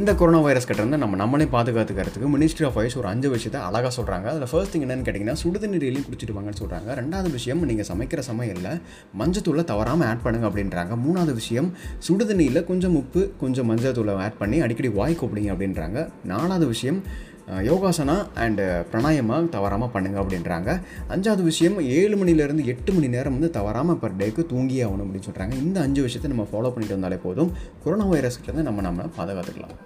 இந்த corona virus கிட்ட இருந்து நம்ம நம்மளே பாதுகாத்துக்கிறதுக்கு மினிஸ்ட்ரி ஆஃப் வைஸ் ஒரு அஞ்சு விஷயத்தை அழகாக சொல்கிறாங்க அதில் ஃபர்ஸ்ட் திங் என்னன்னு கேட்டிங்கன்னா சுடுதண்ணீரையும் குடிச்சிட்டு வாங்கன்னு சொல்கிறாங்க ரெண்டாவது விஷயம் நீங்கள் சமைக்கிற சமையலில் மஞ்சத்தூளை தவறாமல் ஆட் பண்ணுங்க அப்படின்றாங்க. மூணாவது விஷயம் சுடுதண்ணியில் கொஞ்சம் உப்பு கொஞ்சம் மஞ்சள் தூளை ஆட் பண்ணி அடிக்கடி வாய் கூப்பிடுங்க அப்படின்றாங்க. நாலாவது விஷயம் யோகாசனா அண்டு பிரணாயமா தவறாமல் பண்ணுங்க அப்படின்றாங்க. அஞ்சாவது விஷயம் ஏழு மணிலேருந்து எட்டு மணி நேரம் வந்து தவறாமல் பர் டேக்கு தூங்கியே ஆகணும் அப்படின்னு சொல்கிறாங்க இந்த அஞ்சு விஷயத்தை நம்ம ஃபாலோ பண்ணிட்டு வந்தாலே போதும். கொரோனா வைரஸ்கிட்ட நம்ம நம்ம பாதுகாத்துக்கலாம்.